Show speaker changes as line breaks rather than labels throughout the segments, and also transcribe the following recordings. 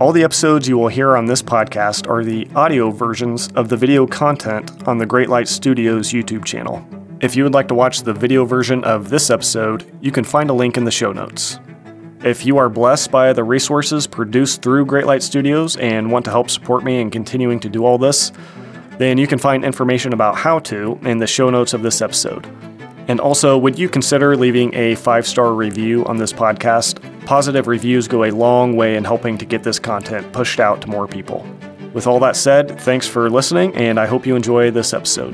All the episodes you will hear on this podcast are the audio versions of the video content on the Great Light Studios YouTube channel. If you would like to watch the video version of this episode, you can find a link in the show notes. If you are blessed by the resources produced through Great Light Studios and want to help support me in continuing to do all this, then you can find information about how to in the show notes of this episode. And also, would you consider leaving a five star review on this podcast? Positive reviews go a long way in helping to get this content pushed out to more people. With all that said, thanks for listening, and I hope you enjoy this episode.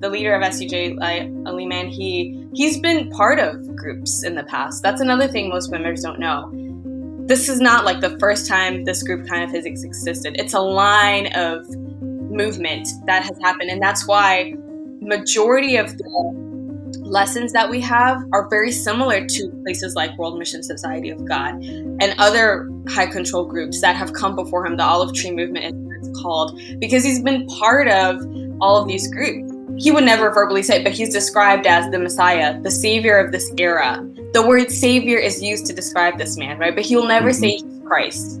The leader of uh, Ali Man, he he's been part of groups in the past. That's another thing most members don't know this is not like the first time this group kind of physics existed. It's a line of movement that has happened, and that's why majority of the lessons that we have are very similar to places like World Mission Society of God and other high control groups that have come before him. The Olive Tree Movement is called because he's been part of all of these groups. He would never verbally say, it, but he's described as the Messiah, the savior of this era, the word savior is used to describe this man, right? But he will never mm-hmm. say Christ.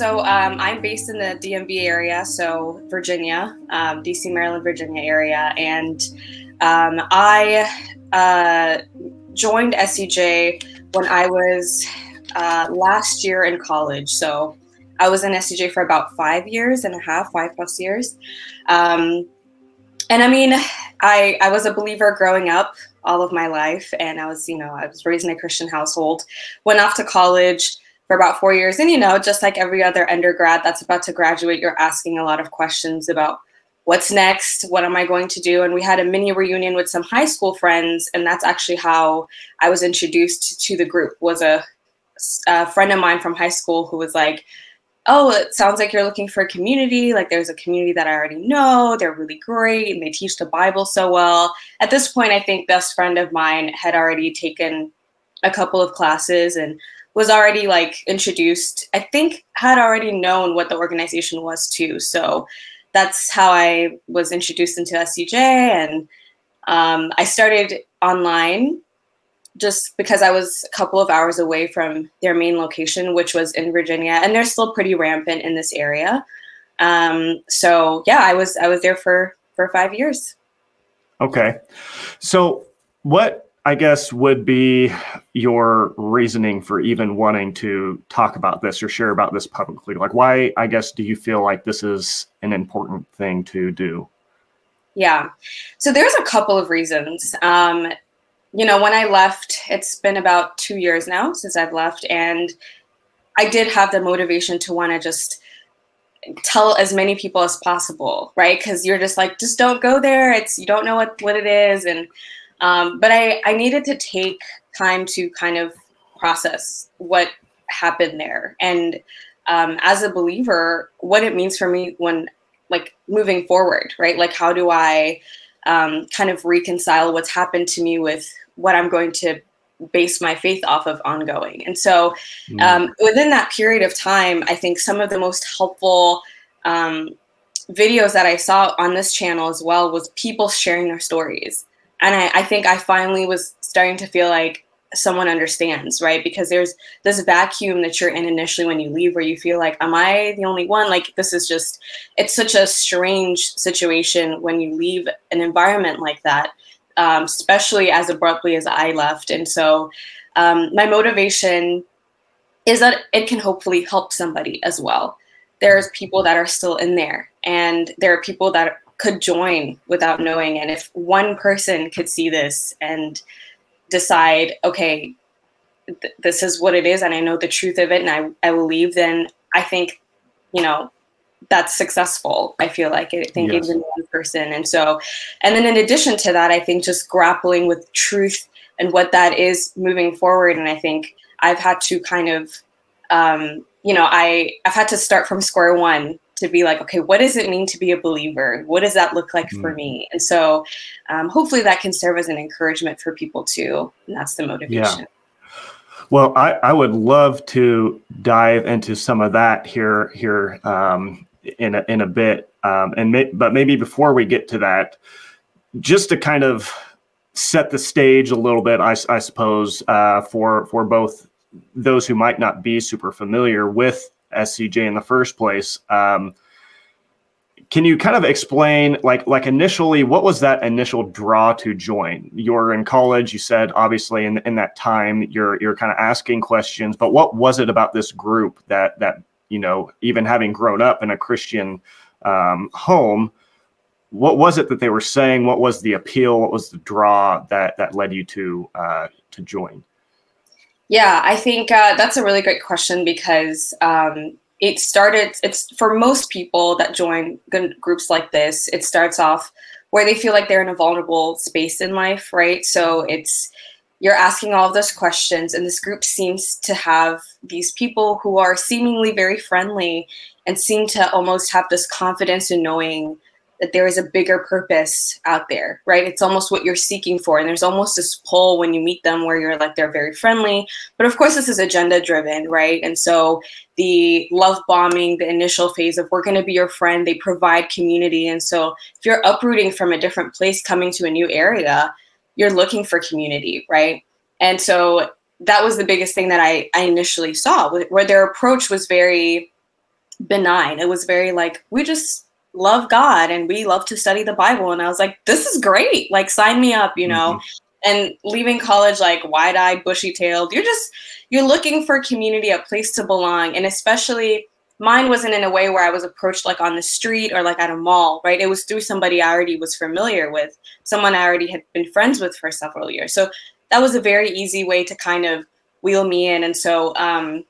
So um, I'm based in the DMV area, so Virginia, um, DC, Maryland, Virginia area, and um, I uh, joined SCJ when I was uh, last year in college. So I was in SCJ for about five years and a half, five plus years. Um, and I mean, I I was a believer growing up all of my life, and I was you know I was raised in a Christian household. Went off to college for about four years, and you know, just like every other undergrad that's about to graduate, you're asking a lot of questions about what's next what am i going to do and we had a mini reunion with some high school friends and that's actually how i was introduced to the group was a a friend of mine from high school who was like, oh, it sounds like you're looking for a community. Like there's a community that I already know. They're really great and they teach the Bible so well. At this point, I think best friend of mine had already taken a couple of classes and was already like introduced. I think had already known what the organization was too. So that's how I was introduced into SCJ and um, I started online just because I was a couple of hours away from their main location, which was in Virginia, and they're still pretty rampant in this area. Um, so yeah, I was I was there for for five years.
Okay, so what I guess would be your reasoning for even wanting to talk about this or share about this publicly? Like, why I guess do you feel like this is an important thing to do?
Yeah, so there's a couple of reasons. Um, you know, when I left, it's been about two years now since I've left, and I did have the motivation to want to just tell as many people as possible, right? Because you're just like, just don't go there. It's you don't know what what it is, and um, but I I needed to take time to kind of process what happened there, and um, as a believer, what it means for me when like moving forward, right? Like how do I um, kind of reconcile what's happened to me with what I'm going to base my faith off of ongoing. And so mm. um, within that period of time, I think some of the most helpful um, videos that I saw on this channel as well was people sharing their stories. And I, I think I finally was starting to feel like someone understands, right? Because there's this vacuum that you're in initially when you leave where you feel like, am I the only one? Like, this is just, it's such a strange situation when you leave an environment like that um, especially as abruptly as I left. And so um, my motivation is that it can hopefully help somebody as well. There's people that are still in there, and there are people that could join without knowing. And if one person could see this and decide, okay, th- this is what it is, and I know the truth of it, and I, I will leave, then I think, you know, that's successful. I feel like I think yes. even one person. And so, and then in addition to that, I think just grappling with truth and what that is moving forward. And I think I've had to kind of, um, you know, I I've had to start from square one to be like, okay, what does it mean to be a believer? What does that look like mm. for me? And so, um, hopefully, that can serve as an encouragement for people too. And that's the motivation.
Yeah. Well, I, I would love to dive into some of that here here um, in a, in a bit, um, and may, but maybe before we get to that, just to kind of set the stage a little bit, I, I suppose, uh, for for both those who might not be super familiar with SCJ in the first place. Um, can you kind of explain like like initially what was that initial draw to join? You're in college you said obviously in, in that time you're you're kind of asking questions but what was it about this group that that you know even having grown up in a christian um, home what was it that they were saying? What was the appeal? What was the draw that that led you to uh, to join
yeah i think uh, that's a really great question because um, it started it's for most people that join groups like this it starts off where they feel like they're in a vulnerable space in life right? So it's you're asking all of those questions and this group seems to have these people who are seemingly very friendly and seem to almost have this confidence in knowing that there is a bigger purpose out there, right? It's almost what you're seeking for. And there's almost this pull when you meet them where you're like, they're very friendly. But of course, this is agenda driven, right? And so the love bombing, the initial phase of we're going to be your friend, they provide community. And so if you're uprooting from a different place, coming to a new area, you're looking for community, right? And so that was the biggest thing that I, I initially saw, where their approach was very benign. It was very like, we just love God and we love to study the Bible. And I was like, this is great. Like, sign me up, you know? Mm-hmm. And leaving college, like wide eyed, bushy tailed, you're just, you're looking for community, a place to belong. And especially mine wasn't in a way where I was approached like on the street or like at a mall, right? It was through somebody I already was familiar with, someone I already had been friends with for several years. So that was a very easy way to kind of wheel me in. And so um,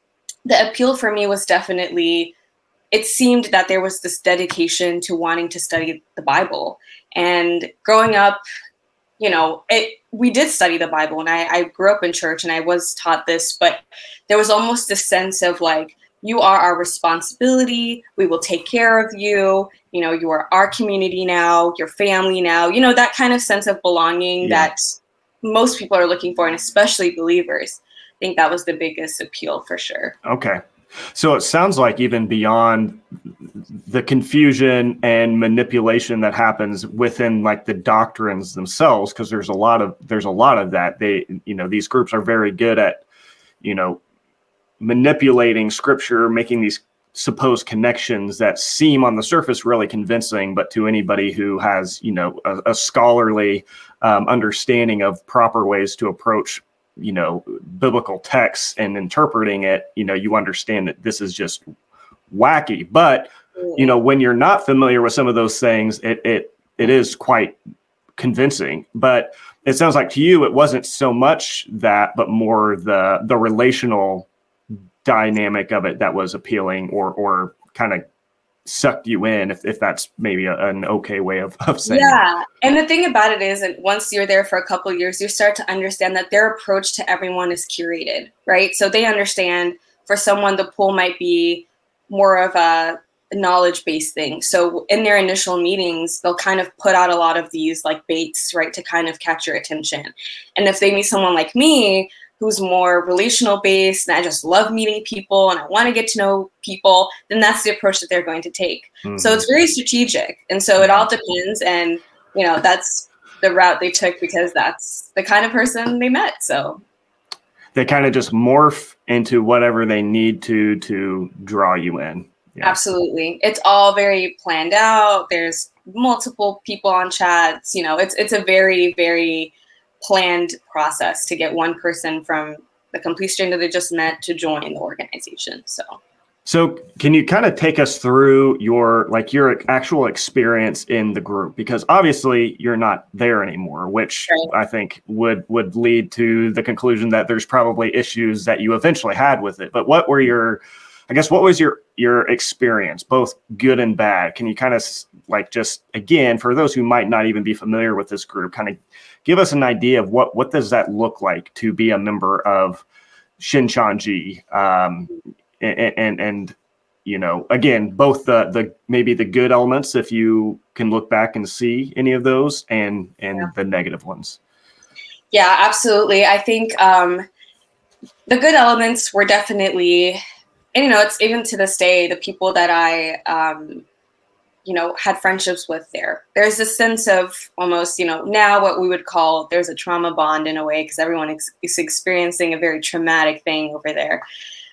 the appeal for me was definitely it seemed that there was this dedication to wanting to study the Bible. And growing up, you know, it we did study the Bible and I, I grew up in church and I was taught this, but there was almost this sense of like, you are our responsibility. We will take care of you. You know, you are our community now, your family now, you know, that kind of sense of belonging yeah. that most people are looking for, and especially believers. I think that was the biggest appeal for sure.
Okay. So it sounds like even beyond the confusion and manipulation that happens within like the doctrines themselves, because there's a lot of there's a lot of that. They you know these groups are very good at you know manipulating scripture, making these supposed connections that seem on the surface really convincing, but to anybody who has you know a, a scholarly um, understanding of proper ways to approach you know biblical texts and interpreting it you know you understand that this is just wacky. But you know when you're not familiar with some of those things it it it is quite convincing. But it sounds like to you it wasn't so much that but more the the relational dynamic of it that was appealing or or kind of sucked you in if, if that's maybe a, an okay way of, of saying
yeah and the thing about it is that once you're there for a couple years you start to understand that their approach to everyone is curated right? So they understand for someone the pool might be more of a knowledge based thing. So in their initial meetings they'll kind of put out a lot of these like baits right to kind of catch your attention. And if they meet someone like me who's more relational based and I just love meeting people and I want to get to know people, then that's the approach that they're going to take. Mm-hmm. So it's very strategic. And so it all depends. And, you know, that's the route they took because that's the kind of person they met. So
they kind of just morph into whatever they need to to draw you in.
Yeah. Absolutely. It's all very planned out. There's multiple people on chats. You know, it's it's a very, very planned process to get one person from the complete stranger they just met to join the organization. So.
So can you kind of take us through your like your actual experience in the group because obviously you're not there anymore which right. I think would would lead to the conclusion that there's probably issues that you eventually had with it but what were your I guess what was your your experience both good and bad can you kind of like just again for those who might not even be familiar with this group kind of give us an idea of what what does that look like to be a member of Shincheonji, um, and, and and you know again both the the maybe the good elements if you can look back and see any of those and and yeah. the negative ones.
Yeah, absolutely. I think um, the good elements were definitely, and you know, it's even to this day, the people that I, um, you know, had friendships with there. There's a sense of almost, you know, now what we would call there's a trauma bond in a way because everyone is experiencing a very traumatic thing over there.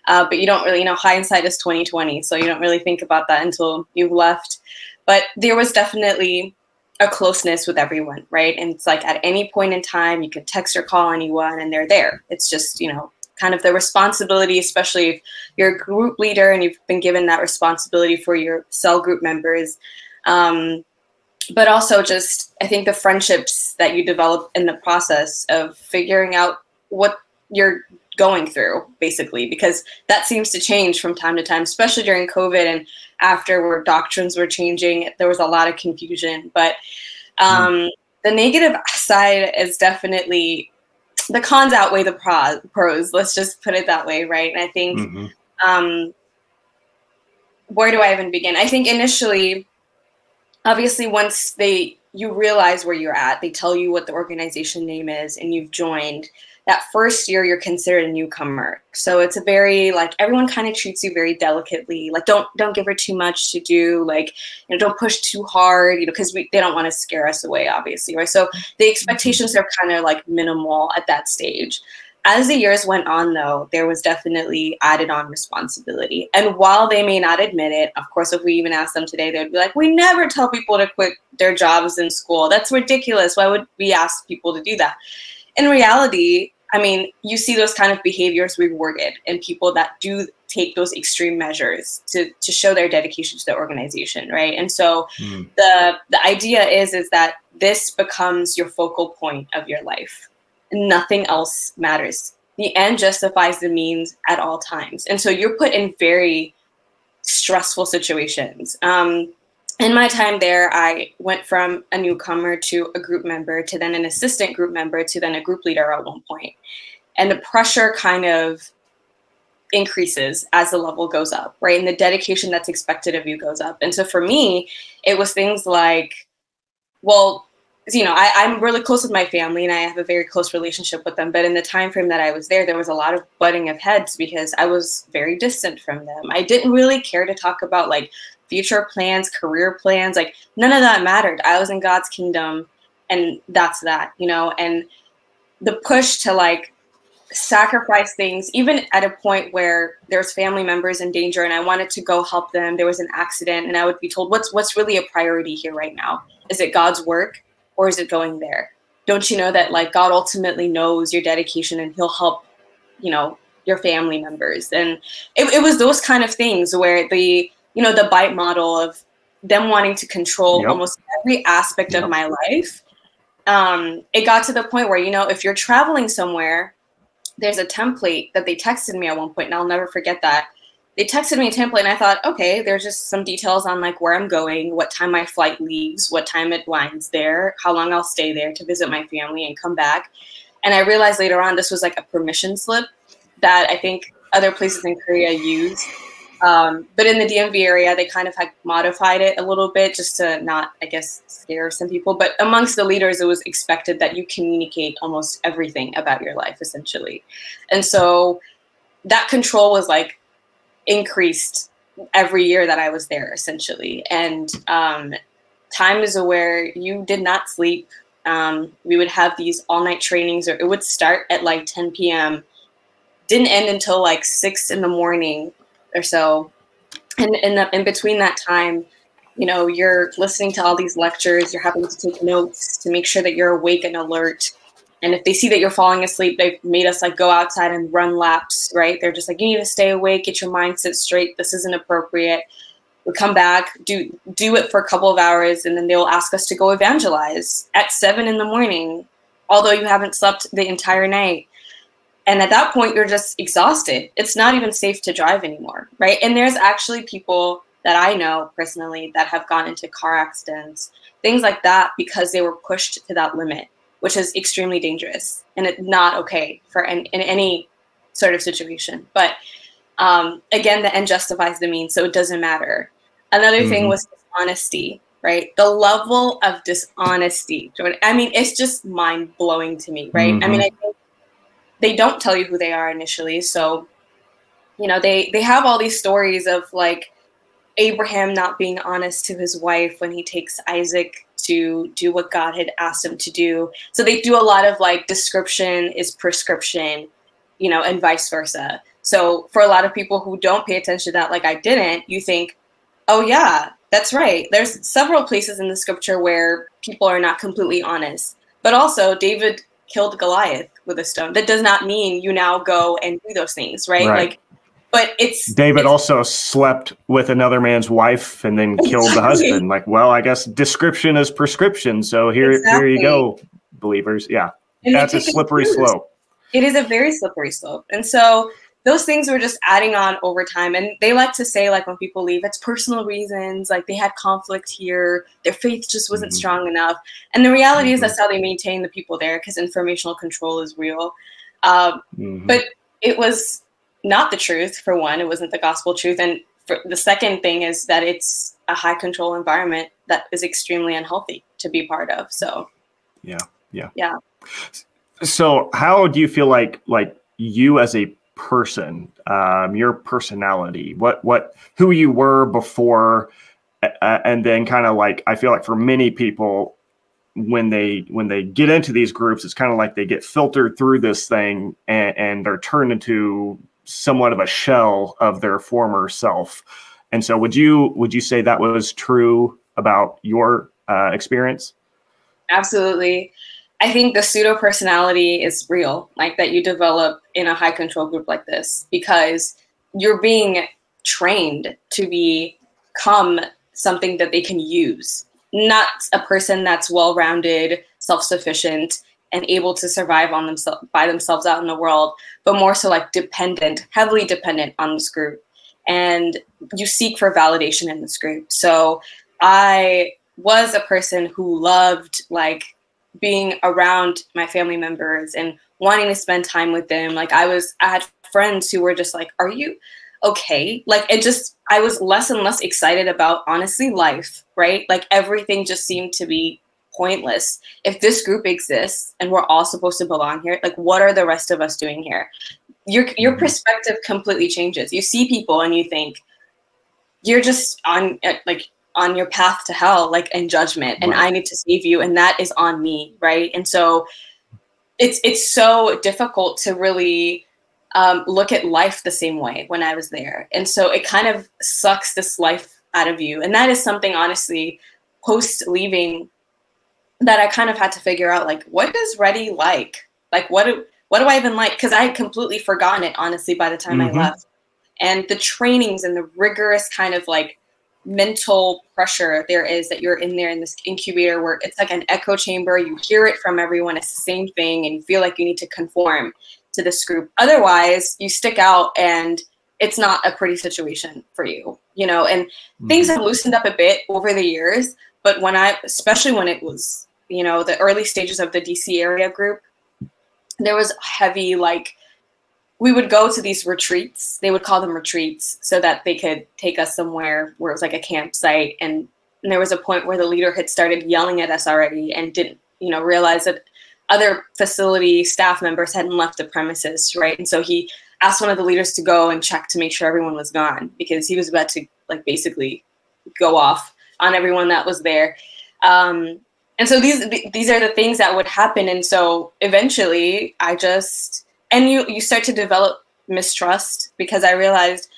Uh, but you don't really, you know, hindsight is 2020, so you don't really think about that until you've left. But there was definitely a closeness with everyone, right? And it's like at any point in time, you can text or call anyone and they're there. It's just, you know, kind of the responsibility, especially if you're a group leader and you've been given that responsibility for your cell group members. Um, but also just, I think the friendships that you develop in the process of figuring out what you're going through, basically, because that seems to change from time to time, especially during COVID and after where doctrines were changing. There was a lot of confusion, but um, mm. the negative side is definitely the cons outweigh the pros, pros. Let's just put it that way, right? And I think, mm-hmm. um, where do I even begin? I think initially, obviously, once they you realize where you're at, they tell you what the organization name is, and you've joined that first year you're considered a newcomer. So it's a very like everyone kind of treats you very delicately. Like don't don't give her too much to do. Like you know don't push too hard you know because they don't want to scare us away obviously right? So the expectations are kind of like minimal at that stage. As the years went on though there was definitely added on responsibility. And while they may not admit it of course if we even ask them today they would be like we never tell people to quit their jobs in school. That's ridiculous. Why would we ask people to do that? In reality I mean, you see those kind of behaviors rewarded in people that do take those extreme measures to, to show their dedication to the organization, right? And so mm. the the idea is is that this becomes your focal point of your life. Nothing else matters. The end justifies the means at all times. And so you're put in very stressful situations. Um, in my time there, I went from a newcomer to a group member to then an assistant group member to then a group leader at one point. And the pressure kind of increases as the level goes up, right? And the dedication that's expected of you goes up. And so for me, it was things like, well, you know, I, am really close with my family and I have a very close relationship with them. But in the time frame that I was there, there was a lot of butting of heads because I was very distant from them. I didn't really care to talk about like future plans, career plans, like none of that mattered. I was in God's kingdom and that's that, you know, and the push to like sacrifice things even at a point where there's family members in danger and I wanted to go help them there was an accident and I would be told what's what's really a priority here right now? Is it God's work or is it going there? Don't you know that like God ultimately knows your dedication and he'll help you know your family members? And it, it was those kind of things where the you know the bite model of them wanting to control yep. almost every aspect yep. of my life um, it got to the point where you know if you're traveling somewhere there's a template that they texted me at one point and i'll never forget that they texted me a template and i thought okay there's just some details on like where i'm going what time my flight leaves what time it lands there how long i'll stay there to visit my family and come back and i realized later on this was like a permission slip that i think other places in korea use um, but in the DMV area, they kind of had modified it a little bit just to not, I guess, scare some people. But amongst the leaders, it was expected that you communicate almost everything about your life, essentially. And so that control was like increased every year that I was there, essentially. And um, time is aware you did not sleep. Um, we would have these all night trainings, or it would start at like 10 p.m., didn't end until like 6 in the morning or so. And in, the, in between that time, you know, you're listening to all these lectures, you're having to take notes to make sure that you're awake and alert. And if they see that you're falling asleep, they've made us like go outside and run laps, right? They're just like, you need to stay awake, get your mindset straight. This isn't appropriate. We come back, do do it for a couple of hours, and then they'll ask us to go evangelize at seven in the morning, although you haven't slept the entire night and at that point you're just exhausted. It's not even safe to drive anymore right? And there's actually people that i know personally that have gone into car accidents things like that because they were pushed to that limit which is extremely dangerous and it's not okay for in, in any sort of situation. But um, again the end justifies the means so it doesn't matter. Another mm-hmm. thing was dishonesty right? The level of dishonesty i mean it's just mind blowing to me right? Mm-hmm. i mean i think they don't tell you who they are initially. So, you know, they they have all these stories of like Abraham not being honest to his wife when he takes Isaac to do what God had asked him to do. So they do a lot of like description is prescription, you know, and vice versa. So for a lot of people who don't pay attention to that, like I didn't, you think, oh yeah, that's right. There's several places in the scripture where people are not completely honest. But also David killed Goliath with a stone. That does not mean you now go and do those things, right? right. Like but it's
David
it's,
also slept with another man's wife and then killed the husband. Like, well, I guess description is prescription. So here, exactly. here you go, believers. Yeah, and that's a slippery slope.
It is a very slippery slope, and so those things were just adding on over time. And they like to say, like, when people leave, it's personal reasons. Like, they had conflict here, their faith just wasn't mm-hmm. strong enough. And the reality mm-hmm. is, that's how they maintain the people there because informational control is real. Um, mm-hmm. But it was not the truth for one it wasn't the gospel truth and for the second thing is that it's a high control environment that is extremely unhealthy to be part of so
yeah yeah
yeah
so how do you feel like like you as a person um your personality what what who you were before uh, and then kind of like i feel like for many people when they when they get into these groups it's kind of like they get filtered through this thing and, and they're turned into somewhat of a shell of their former self. And so, would you would you say that was true about your uh, experience?
Absolutely. I think the pseudo personality is real, like that you develop in a high control group like this, because you're being trained to become something that they can use, not a person that's well rounded, self sufficient, and able to survive on themselves by themselves out in the world, but more so like dependent, heavily dependent on this group. And you seek for validation in this group. So I was a person who loved like being around my family members and wanting to spend time with them. Like I was I had friends who were just like, Are you okay? Like it just I was less and less excited about honestly life, right? Like everything just seemed to be pointless. If this group exists and we're all supposed to belong here, like what are the rest of us doing here? Your your mm-hmm. perspective completely changes. You see people and you think you're just on uh, like on your path to hell, like in judgment, and right. I need to save you, and that is on me, right? And so it's it's so difficult to really um, look at life the same way when I was there, and so it kind of sucks this life out of you, and that is something honestly post leaving that I kind of had to figure out like what is ready like? Like what do what do I even like? Because I had completely forgotten it honestly by the time mm-hmm. I left. And the trainings and the rigorous kind of like mental pressure there is that you're in there in this incubator where it's like an echo chamber. You hear it from everyone, it's the same thing, and you feel like you need to conform to this group. Otherwise, you stick out and it's not a pretty situation for you, you know. And mm-hmm. things have loosened up a bit over the years, but when I, especially when it was you know the early stages of the DC area group, there was heavy like we would go to these retreats. They would call them retreats so that they could take us somewhere where it was like a campsite. And, and there was a point where the leader had started yelling at us already and didn't, you know, realize that other facility staff members hadn't left the premises, right? And so he asked one of the leaders to go and check to make sure everyone was gone because he was about to like basically go off on everyone that was there. Um, and so these these are the things that would happen and so eventually i just and you you start to develop mistrust because i realized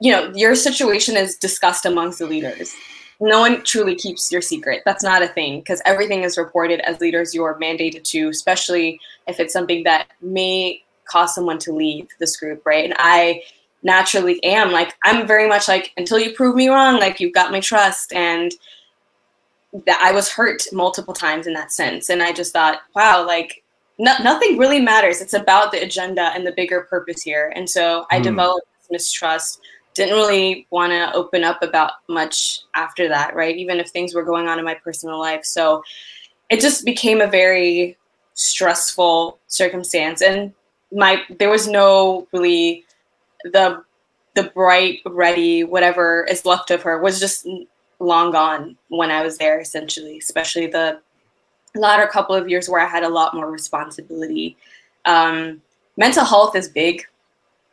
you know your situation is discussed amongst the leaders. No one truly keeps your secret. That's not a thing because everything is reported as leaders you're mandated to especially if it's something that may cause someone to leave this group right? And i naturally am like i'm very much like until you prove me wrong like you've got my trust. And that I was hurt multiple times in that sense. And I just thought, wow, like no, nothing really matters. It's about the agenda and the bigger purpose here. And so I mm. developed mistrust. Didn't really want to open up about much after that, right? Even if things were going on in my personal life. So it just became a very stressful circumstance. And my there was no really the the bright, ready, whatever is left of her was just long gone when I was there, essentially, especially the latter couple of years where I had a lot more responsibility. Um, mental health is big.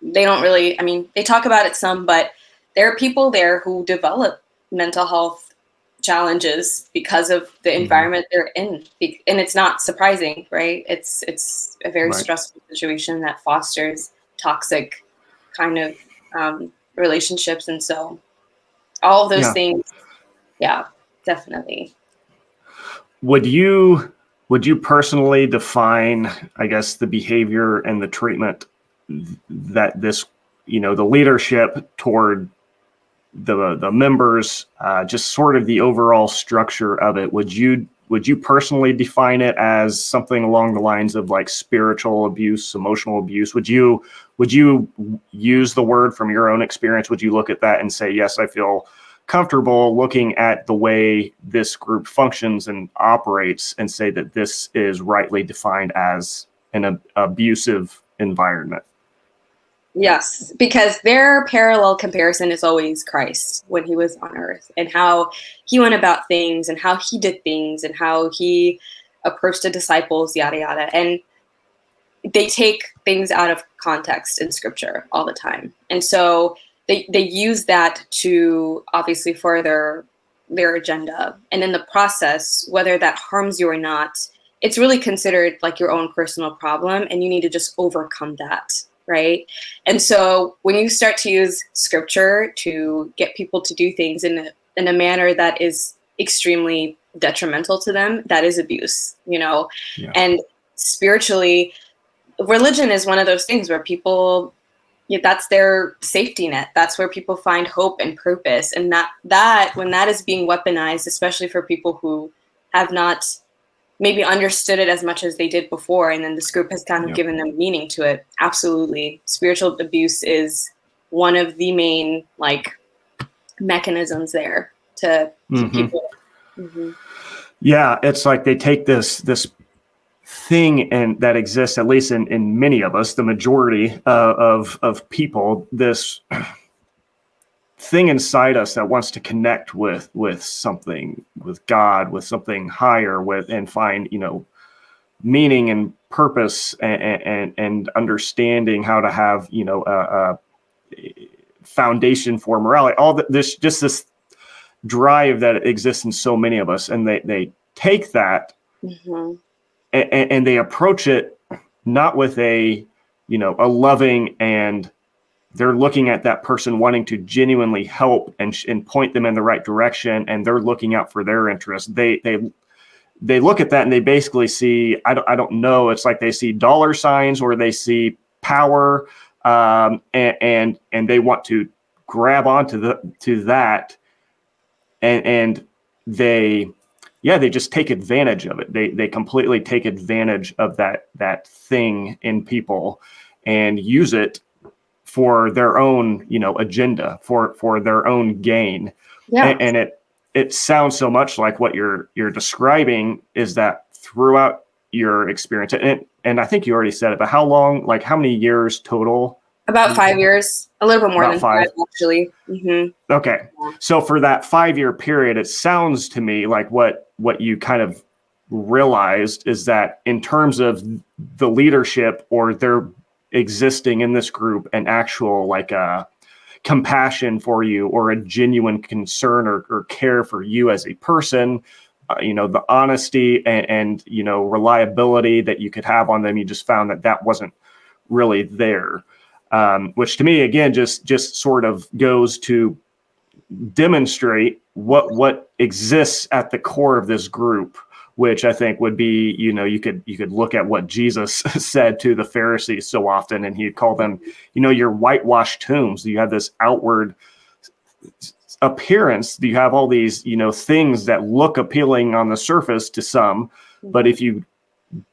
They don't really, I mean, they talk about it some, but there are people there who develop mental health challenges because of the mm-hmm. environment they're in and it's not surprising right it's it's a very right. stressful situation that fosters toxic kind of um, relationships and so all of those yeah. things yeah definitely
would you would you personally define i guess the behavior and the treatment that this you know the leadership toward the the members, uh, just sort of the overall structure of it. Would you would you personally define it as something along the lines of like spiritual abuse, emotional abuse? Would you would you use the word from your own experience? Would you look at that and say, yes, I feel comfortable looking at the way this group functions and operates and say that this is rightly defined as an ab- abusive environment?
Yes, because their parallel comparison is always Christ when he was on earth and how he went about things and how he did things and how he approached the disciples, yada, yada. And they take things out of context in scripture all the time. And so they, they use that to obviously further their agenda. And in the process, whether that harms you or not, it's really considered like your own personal problem and you need to just overcome that right? And so when you start to use scripture to get people to do things in a, in a manner that is extremely detrimental to them, that is abuse, you know? Yeah. And spiritually, religion is one of those things where people yeah, that's their safety net. That's where people find hope and purpose. And that that when that is being weaponized, especially for people who have not maybe understood it as much as they did before and then this group has kind of given them meaning to it absolutely spiritual abuse is one of the main like mechanisms there to mm-hmm. people
mm-hmm. yeah it's like they take this this thing and that exists at least in, in many of us the majority uh, of of people this thing inside us that wants to connect with with something with god with something higher with and find you know meaning and purpose and and, and understanding how to have you know a, a foundation for morality all this just this drive that exists in so many of us and they they take that mm-hmm. And, and they approach it not with a you know a loving and they're looking at that person wanting to genuinely help and, and point them in the right direction and they're looking out for their interest. They they they look at that and they basically see i don't, I don't know it's like they see dollar signs or they see power um, and, and and they want to grab onto the to that and and they yeah they just take advantage of it. They they completely take advantage of that that thing in people and use it for their own you know agenda for for their own gain. Yeah. and, and it it sounds so much like what you're you're describing is that throughout your experience and and I think you already said it but how long like how many years total?
About five years. A little bit more About than five, five actually. Mm-hmm.
okay. So for that five year period it sounds to me like what what you kind of realized is that in terms of the leadership or their existing in this group an actual like a uh, compassion for you or a genuine concern or, or care for you as a person uh, you know the honesty and, and, you know reliability that you could have on them you just found that that wasn't really there. Um, which to me again just just sort of goes to demonstrate what what exists at the core of this group which I think would be, you know, you could you could look at what Jesus said to the Pharisees so often, and he'd call them, you know, your whitewashed tombs. You have this outward appearance. You have all these, you know, things that look appealing on the surface to some, but if you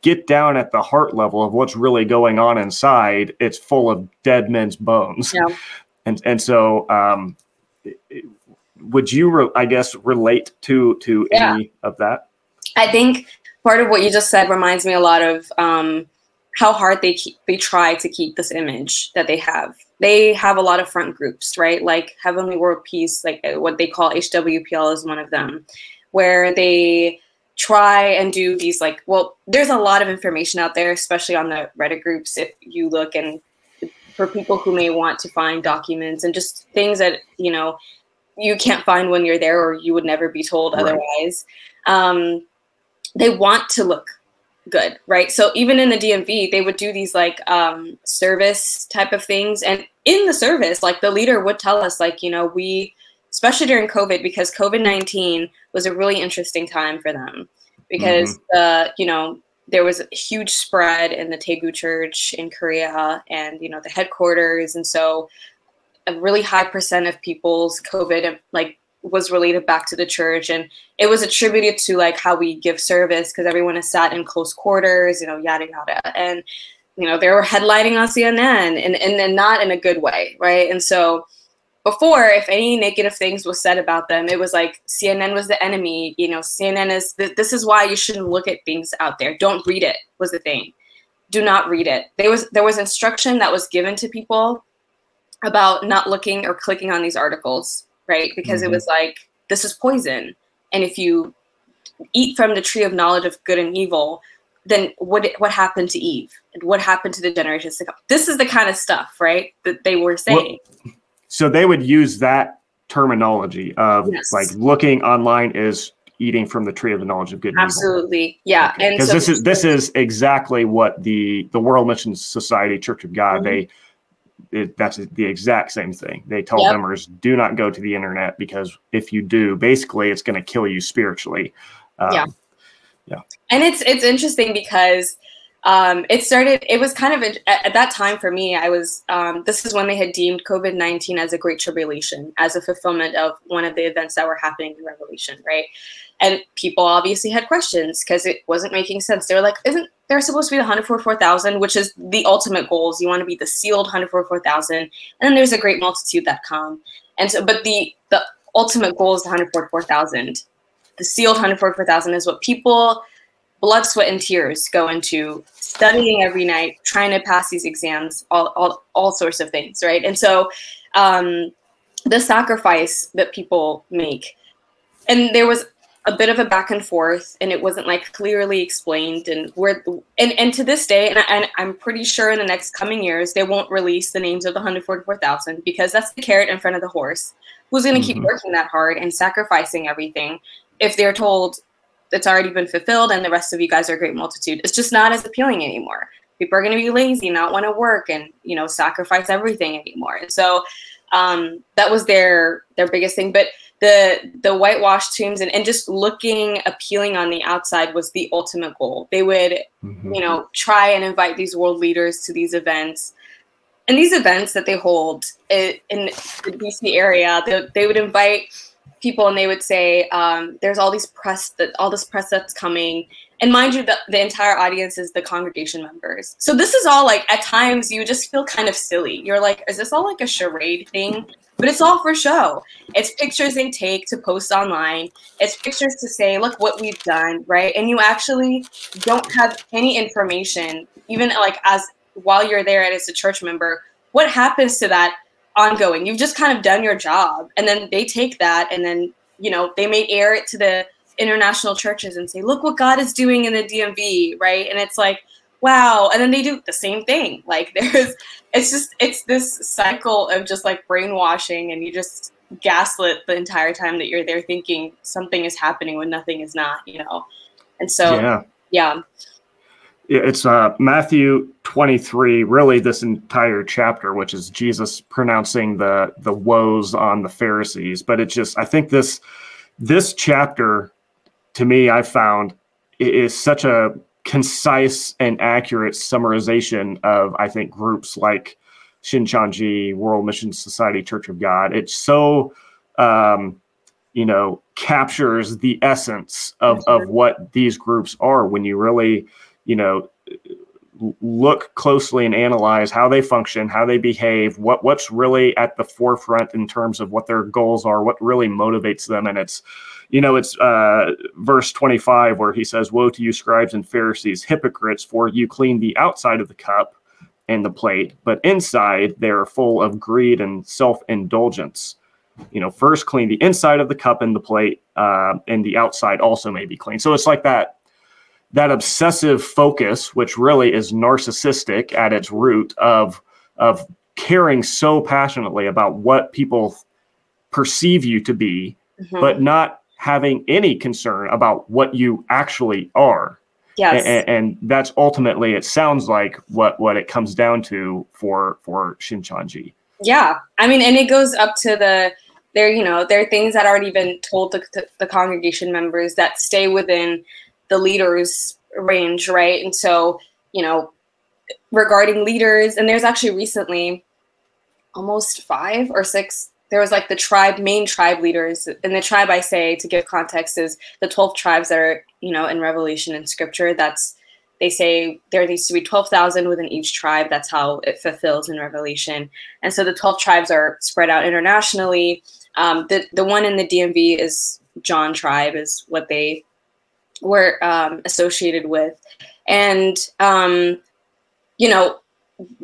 get down at the heart level of what's really going on inside, it's full of dead men's bones. Yeah. And and so um, would you, re- I guess, relate to to yeah. any of that?
I think part of what you just said reminds me a lot of um, how hard they keep, they try to keep this image that they have. They have a lot of front groups, right? Like Heavenly World Peace, like uh, what they call HWPL is one of them, where they try and do these like well there's a lot of information out there especially on the reddit groups if you look and for people who may want to find documents and just things that you know you can't find when you're there or you would never be told right. otherwise um, they want to look good right so even in the dmv they would do these like um, service type of things and in the service like the leader would tell us like you know we especially during covid because covid-19 was a really interesting time for them because mm-hmm. the you know there was a huge spread in the Taegu Church in Korea and you know the headquarters, and so a really high percent of people's COVID like was related back to the church, and it was attributed to like how we give service because everyone is sat in close quarters, you know, yada yada, and you know they were headlining on CNN, and and then not in a good way, right? And so before if any negative things was said about them it was like cnn was the enemy you know cnn is th- this is why you shouldn't look at things out there. Don't read it was the thing. Do not read it. There was there was instruction that was given to people about not looking or clicking on these articles right? Because mm-hmm. it was like this is poison. And if you eat from the tree of knowledge of good and evil then what what happened to eve? And what happened to the generations to come? This is the kind of stuff right that they were saying.
well, so they would use that terminology of yes. like looking online is eating from the tree of the knowledge of good
absolutely evil. yeah
okay. and because so this is this is exactly what the the world mission society church of god mm-hmm. they it, that's the exact same thing they tell yep. members do not go to the internet because if you do basically it's going to kill you spiritually
um, yeah yeah and it's it's interesting because um, it started it was kind of a, at that time for me i was um, this is when they had deemed covid-19 as a great tribulation as a fulfillment of one of the events that were happening in revelation right? And people obviously had questions because it wasn't making sense. They were like isn't there supposed to be the 144000 which is the ultimate goals. You want to be the sealed 144000 and then there's a great multitude that come. And so but the the ultimate goal is the 144000 the sealed 144000 is what people blood, sweat, and tears go into studying every night, trying to pass these exams, all, all, all sorts of things, right? And so um, the sacrifice that people make, and there was a bit of a back and forth, and it wasn't like clearly explained. And where, and, and to this day, and, I, and I'm pretty sure in the next coming years, they won't release the names of the 144,000 because that's the carrot in front of the horse. Who's going to mm-hmm. keep working that hard and sacrificing everything if they're told it's already been fulfilled and the rest of you guys are a great multitude. It's just not as appealing anymore. People are going to be lazy not want to work and you know sacrifice everything anymore. And so um, that was their their biggest thing. But the the whitewashed tombs and, and just looking appealing on the outside was the ultimate goal. They would mm-hmm. you know try and invite these world leaders to these events. And these events that they hold in, in the dc area they, they would invite people and they would say um, there's all these press that all this press that's coming. And mind you the, the entire audience is the congregation members. So this is all like at times you just feel kind of silly. You're like is this all like a charade thing? But it's all for show. It's pictures they take to post online. It's pictures to say look what we've done right? And you actually don't have any information even like as while you're there and as a church member what happens to that ongoing. You've just kind of done your job. And then they take that and then, you know, they may air it to the international churches and say, look what God is doing in the DMV, right? And it's like, wow. And then they do the same thing. Like there's, it's just, it's this cycle of just like brainwashing and you just gaslit the entire time that you're there thinking something is happening when nothing is not, you know? And so, yeah. yeah
it's uh, Matthew 23, really this entire chapter, which is Jesus pronouncing the the woes on the Pharisees. But it's just, I think this this chapter, to me, I found is such a concise and accurate summarization of I think groups like Shincheonji, World Mission Society, Church of God. It's so um, you know captures the essence of of what these groups are when you really you know look closely and analyze how they function, how they behave, what what's really at the forefront in terms of what their goals are, what really motivates them, and it's you know it's uh, verse 25 where he says, "Woe to you, scribes and Pharisees, hypocrites! For you clean the outside of the cup and the plate, but inside they are full of greed and self indulgence." you know, first clean the inside of the cup and the plate, uh, and the outside also may be clean. So it's like that that obsessive focus, which really is narcissistic at its root of of caring so passionately about what people perceive you to be, mm-hmm. but not having any concern about what you actually are.
Yes.
And, and, that's ultimately it sounds like what what it comes down to for for Shincheonji.
Yeah. I mean, and it goes up to the there, you know, there are things that already been told to, to the congregation members that stay within the leaders range, right? And so, you know, regarding leaders, and there's actually recently almost five or six there was like the tribe main tribe leaders and the tribe i say to give context is the 12 tribes that are you know in revelation and scripture. That's they say there needs to be 12,000 within each tribe. That's how it fulfills in revelation. And so the 12 tribes are spread out internationally. Um, the, the one in the dmv is john tribe is what they were um, associated with and um, you know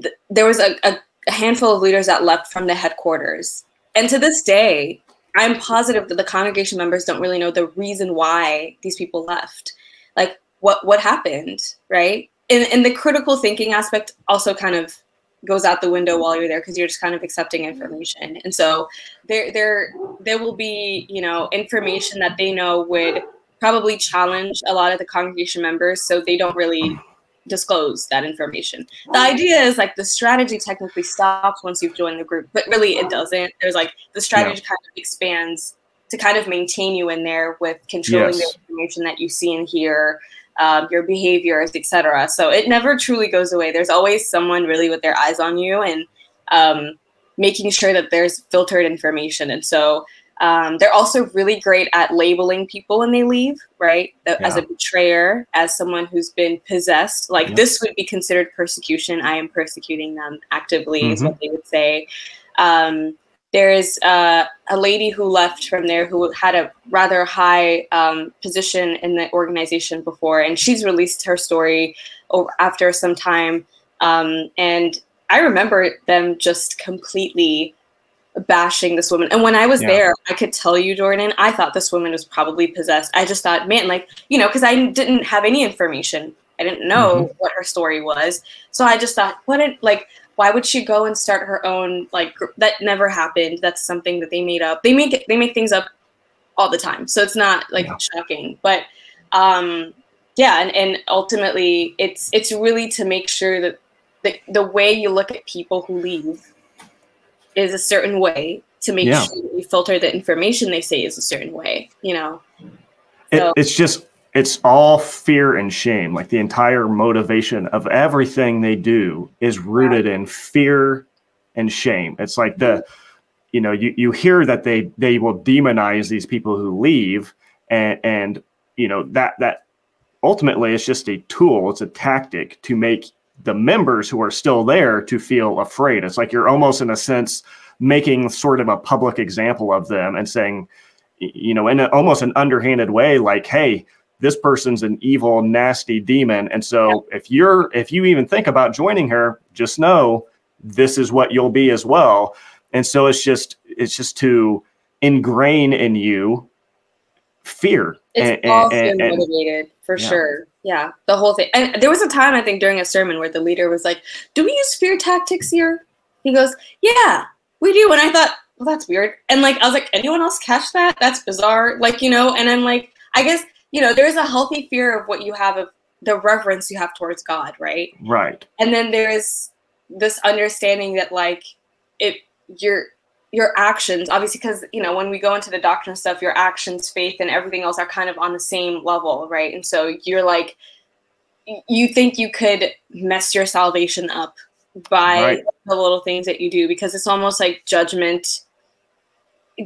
th- there was a, a a handful of leaders that left from the headquarters and to this day, I'm positive that the congregation members don't really know the reason why these people left. Like what what happened, right? And and the critical thinking aspect also kind of goes out the window while you're there because you're just kind of accepting information. And so there there there will be, you know, information that they know would probably challenge a lot of the congregation members so they don't really disclose that information. The idea is like the strategy technically stops once you've joined the group, but really it doesn't. There's like the strategy yeah. kind of expands to kind of maintain you in there with controlling yes. the information that you see and hear, um, your behaviors, etc. So it never truly goes away. There's always someone really with their eyes on you and um, making sure that there's filtered information. And so um, they're also really great at labeling people when they leave, right? Yeah. As a betrayer, as someone who's been possessed. Like yeah. this would be considered persecution. I am persecuting them actively, mm-hmm. is what they would say. Um, there is uh, a lady who left from there who had a rather high um, position in the organization before, and she's released her story over, after some time. Um, and I remember them just completely bashing this woman. And when I was yeah. there, I could tell you, Jordan, I thought this woman was probably possessed. I just thought, man, like, you know, because I didn't have any information. I didn't know mm-hmm. what her story was. So I just thought, what did, like, why would she go and start her own, like, gr- that never happened. That's something that they made up. They make, they make things up all the time. So it's not like yeah. shocking, but, um, yeah. And, and ultimately it's, it's really to make sure that the, the way you look at people who leave is a certain way to make yeah. sure you filter the information they say is a certain way, you know?
So. It's just, it's all fear and shame. Like the entire motivation of everything they do is rooted yeah. in fear and shame. It's like the, you know, you, you hear that they, they will demonize these people who leave and, and, you know, that, that ultimately it's just a tool. It's a tactic to make the members who are still there to feel afraid. It's like you're almost, in a sense, making sort of a public example of them and saying, you know, in a, almost an underhanded way, like, hey, this person's an evil, nasty demon. And so if you're, if you even think about joining her, just know this is what you'll be as well. And so it's just, it's just to ingrain in you fear.
It's and, and, and, motivated for yeah. sure. Yeah, the whole thing. And there was a time I think during a sermon where the leader was like, "Do we use fear tactics here?" He goes, "Yeah, we do." And I thought, "Well, that's weird." And like, I was like, "Anyone else catch that? That's bizarre." Like, you know. And I'm like, I guess you know, there's a healthy fear of what you have of the reverence you have towards God, right?
Right.
And then there's this understanding that like it you're your actions obviously because you know when we go into the doctrine stuff your actions faith and everything else are kind of on the same level right and so you're like you think you could mess your salvation up by right. the little things that you do because it's almost like judgment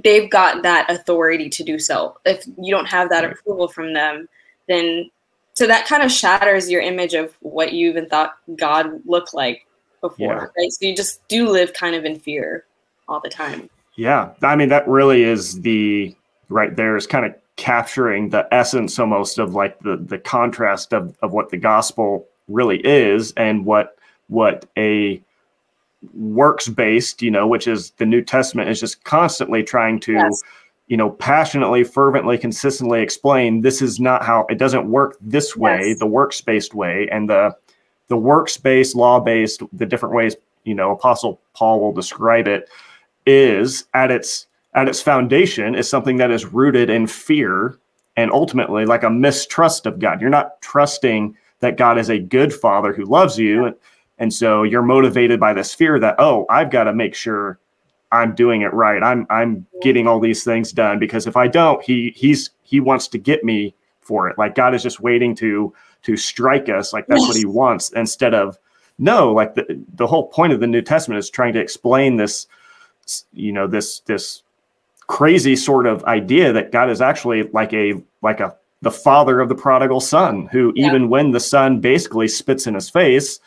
they've got that authority to do so if you don't have that right. approval from them then so that kind of shatters your image of what you even thought god looked like before yeah. right so you just do live kind of in fear all the time.
Yeah. I mean, that really is the right there is kind of capturing the essence almost of like the the contrast of, of what the gospel really is and what what a works based, you know, which is the New Testament is just constantly trying to, yes. you know, passionately, fervently, consistently explain this is not how it doesn't work this way, yes. the works based way, and the the works based, law based, the different ways, you know, Apostle Paul will describe it, is at its at its foundation is something that is rooted in fear and ultimately like a mistrust of God. You're not trusting that God is a good father who loves you. And, and so you're motivated by this fear that, oh, I've got to make sure I'm doing it right. I'm I'm getting all these things done because if I don't, he he's he wants to get me for it. Like God is just waiting to to strike us. Like that's yes. what he wants instead of no, like the the whole point of the New Testament is trying to explain this you know this this crazy sort of idea that God is actually like a like a the father of the prodigal son who yeah. even when the son basically spits in his face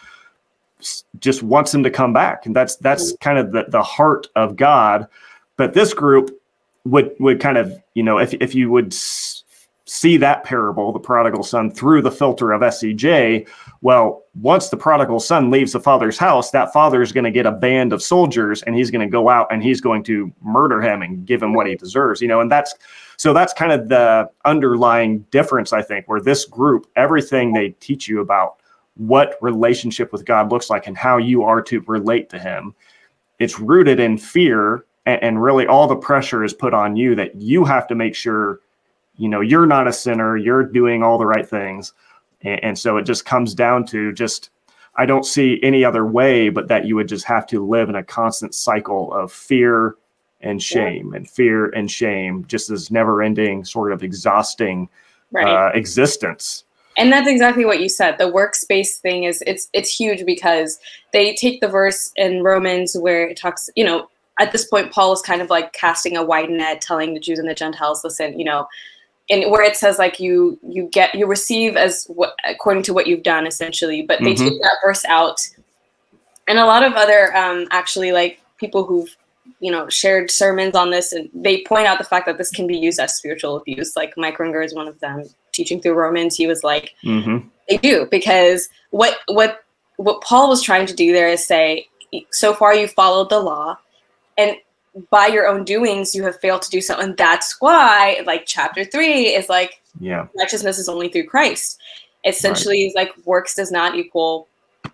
just wants him to come back and that's that's mm-hmm. kind of the, the heart of god but this group would would kind of you know if, if you would see that parable, the prodigal son, through the filter of SCJ, well, once the prodigal son leaves the father's house, that father is going to get a band of soldiers and he's going to go out and he's going to murder him and give him what he deserves, you know, and that's so that's kind of the underlying difference, I think, where this group, everything they teach you about what relationship with God looks like and how you are to relate to him, it's rooted in fear and, and really all the pressure is put on you that you have to make sure you know you're not a sinner you're doing all the right things and, and, so it just comes down to just i don't see any other way but that you would just have to live in a constant cycle of fear and shame yeah. and fear and shame just this never ending sort of exhausting right. uh, existence
and that's exactly what you said the works based thing is it's it's huge because they take the verse in romans where it talks you know at this point paul is kind of like casting a wide net telling the jews and the gentiles listen you know and where it says like you you get you receive as what according to what you've done essentially but they mm-hmm. take that verse out and a lot of other um actually like people who've you know shared sermons on this and they point out the fact that this can be used as spiritual abuse like Mike Winger is one of them teaching through romans he was like mm-hmm. they do because what what what paul was trying to do there is say so far you followed the law and by your own doings you have failed to do so and that's why like chapter three is like
yeah
righteousness is only through christ essentially right. like works does not equal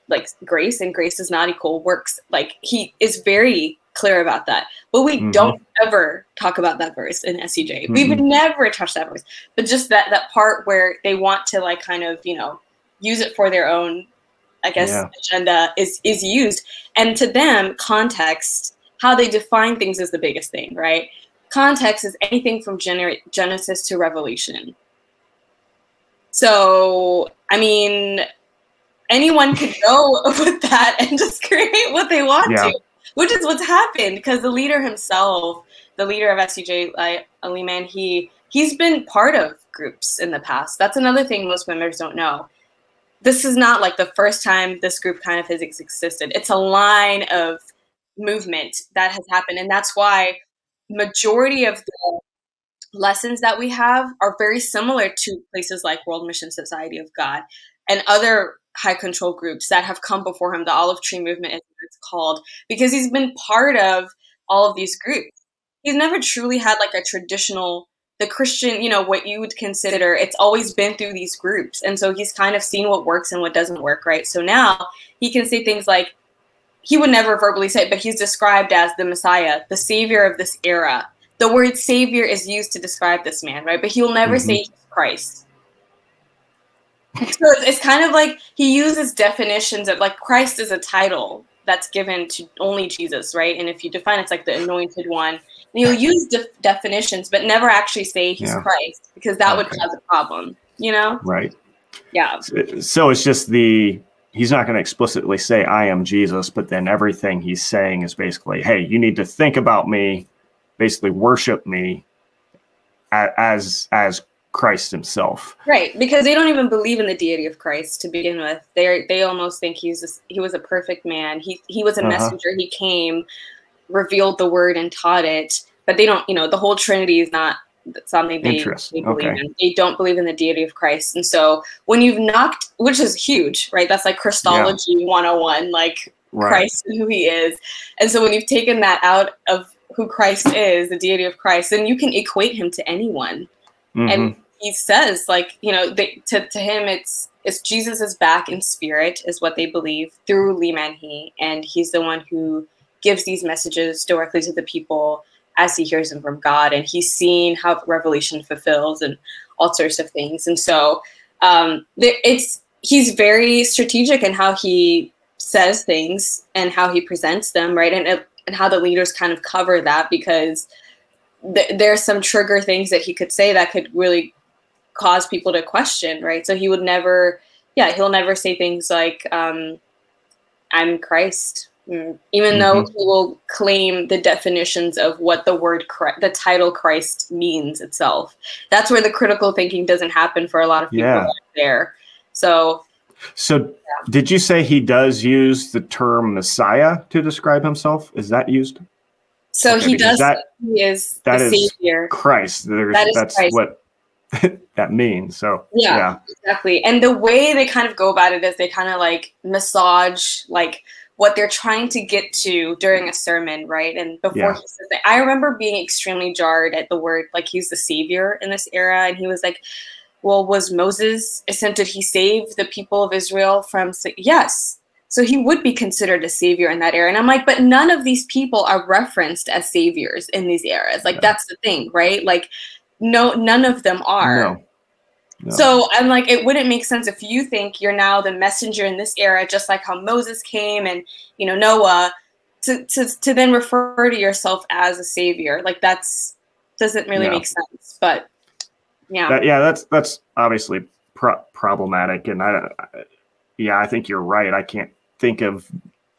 like grace and grace does not equal works like he is very clear about that but we mm-hmm. don't ever talk about that verse in scj mm-hmm. we would never touch that verse but just that that part where they want to like kind of you know use it for their own i guess yeah. agenda is is used and to them context how they define things is the biggest thing, right? Context is anything from gener- Genesis to Revelation. So, I mean, anyone could go with that and just create what they want yeah. to, which is what's happened because the leader himself, the leader of SCJ, like Ali Man, he he's been part of groups in the past. That's another thing most members don't know. This is not like the first time this group kind of has existed. It's a line of movement that has happened. And that's why majority of the lessons that we have are very similar to places like world mission society of god and other high control groups that have come before him. The olive tree movement is it's called because he's been part of all of these groups. He's never truly had like a traditional the christian you know what you would consider it's always been through these groups. And so he's kind of seen what works and what doesn't work right? So now he can say things like he would never verbally say it, but he's described as the Messiah, the savior of this era. The word savior is used to describe this man, right? But he will never mm-hmm. say Christ. so it's kind of like he uses definitions of like Christ is a title that's given to only Jesus, right? And if you define it's like the anointed one, and he'll use de- definitions, but never actually say he's yeah. Christ because that okay. would cause a problem, you know?
Right.
Yeah.
So it's just the he's not going to explicitly say I am Jesus, but then everything he's saying is basically, hey, you need to think about me, basically worship me as as Christ himself.
Right, because they don't even believe in the deity of Christ to begin with. They they almost think he's a, he was a perfect man. He he was a uh-huh. messenger. He came, revealed the word and taught it. But they don't, you know, the whole Trinity is not something they, they believe okay. in. They don't believe in the deity of Christ. And so when you've knocked, which is huge, right? That's like Christology yeah. 101. Like right. Christ and who he is. And so when you've taken that out of who Christ is, the deity of Christ, then you can equate him to anyone. Mm-hmm. And he says, like, you know, they, to, to him, it's it's Jesus is back in spirit, is what they believe through Lee Man-hee, and he's the one who gives these messages directly to the people as he hears them from God, and he's seen how Revelation fulfills and all sorts of things. And so um, it's he's very strategic in how he says things and how he presents them, right? And and how the leaders kind of cover that because th- there's some trigger things that he could say that could really cause people to question, right? So he would never, yeah, he'll never say things like, um, "I'm Christ," even mm-hmm. though he will claim the definitions of what the word the title Christ means itself. That's where the critical thinking doesn't happen for a lot of people yeah. there. So
so, yeah. did you say he does use the term Messiah to describe himself? Is that used?
So okay, he does. That, he is
that
the
is
Savior.
Christ. There's, that is that's Christ. what that means. So
yeah, yeah, exactly. And the way they kind of go about it is they kind of like massage like what they're trying to get to during a sermon, right? And before yeah. he says that, I remember being extremely jarred at the word like he's the savior in this era, and he was like, well, was Moses sent? Did he save the people of Israel from? Yes. So he would be considered a savior in that era. And I'm like, but none of these people are referenced as saviors in these eras. Like, that's the thing, right? Like, no, none of them are. No. No. So I'm like, it wouldn't make sense if you think you're now the messenger in this era, just like how Moses came and you know Noah, to to, to then refer to yourself as a savior. Like that's doesn't really make sense. But yeah,
that, yeah, that's that's obviously pro- problematic, and I, I, yeah, I think you're right. I can't think of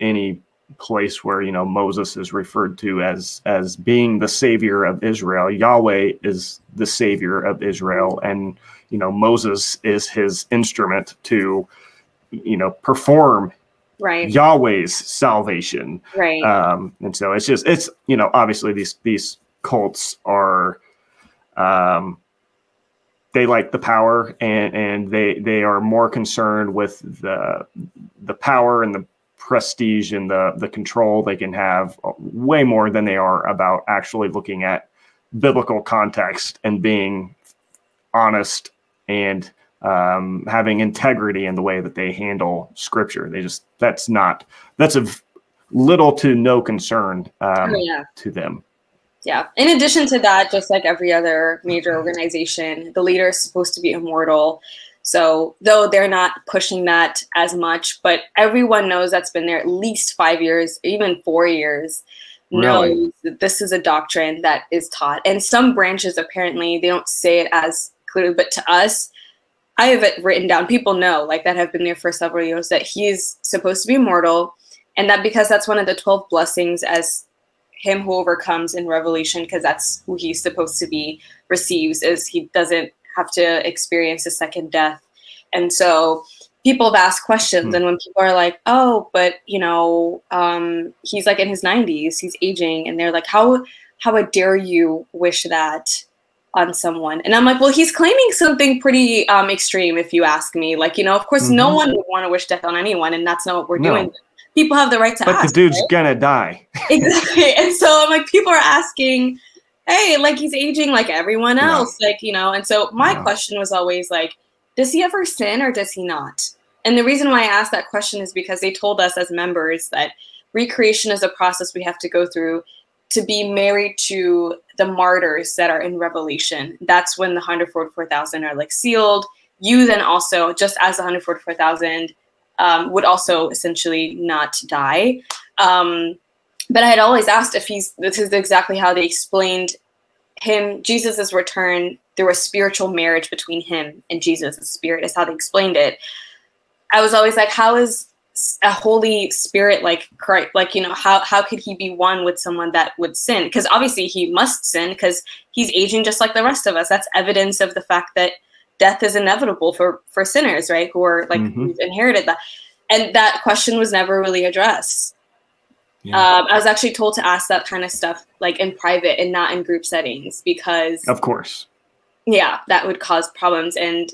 any place where you know Moses is referred to as as being the savior of Israel. Yahweh is the savior of Israel, and you know Moses is his instrument to you know perform
right
Yahweh's salvation.
Right.
Um, and so it's just it's you know obviously these these cults are um, they like the power and and they they are more concerned with the the power and the prestige and the the control they can have way more than they are about actually looking at biblical context and being honest and um, having integrity in the way that they handle scripture. They just that's not that's of little to no concern um, oh, yeah. to them.
Yeah. In addition to that, just like every other major organization, the leader is supposed to be immortal. So, though they're not pushing that as much, but everyone knows that's been there at least five years, even four years, really? knows that this is a doctrine that is taught. And some branches apparently they don't say it as clearly, but to us, I have it written down. People know, like that have been there for several years, that he's supposed to be immortal, and that because that's one of the twelve blessings as him who overcomes in Revelation, because that's who he's supposed to be, receives, is he doesn't have to experience a second death. And so people have asked questions, mm and when people are like, "Oh, but you know, um, he's like in his 90s, he's aging," and they're like, "How how dare you wish that?" On someone and i'm like well he's claiming something pretty um, extreme if you ask me like you know of course mm-hmm. no one would want to wish death on anyone and that's not what we're no. doing people have the right to ask,
but
ask,
the dude's
right?
gonna die
exactly and so i'm like people are asking hey like he's aging like everyone else no. like you know and so my no. question was always like does he ever sin or does he not and the reason why i asked that question is because they told us as members that recreation is a process we have to go through to be married to the martyrs that are in revelation that's when the 144000 are like sealed you then also just as the 144000 um, would also essentially not die. Um, but I had always asked if he's, this is exactly how they explained him, Jesus's return through a spiritual marriage between him and Jesus' spirit, is how they explained it. I was always like, how is a holy spirit like Christ, like you know how how could he be one with someone that would sin because obviously he must sin because he's aging just like the rest of us that's evidence of the fact that death is inevitable for for sinners, right? Who are like mm-hmm. inherited that, and that question was never really addressed. Yeah. Um, I was actually told to ask that kind of stuff like in private and not in group settings because,
of course,
yeah, that would cause problems. And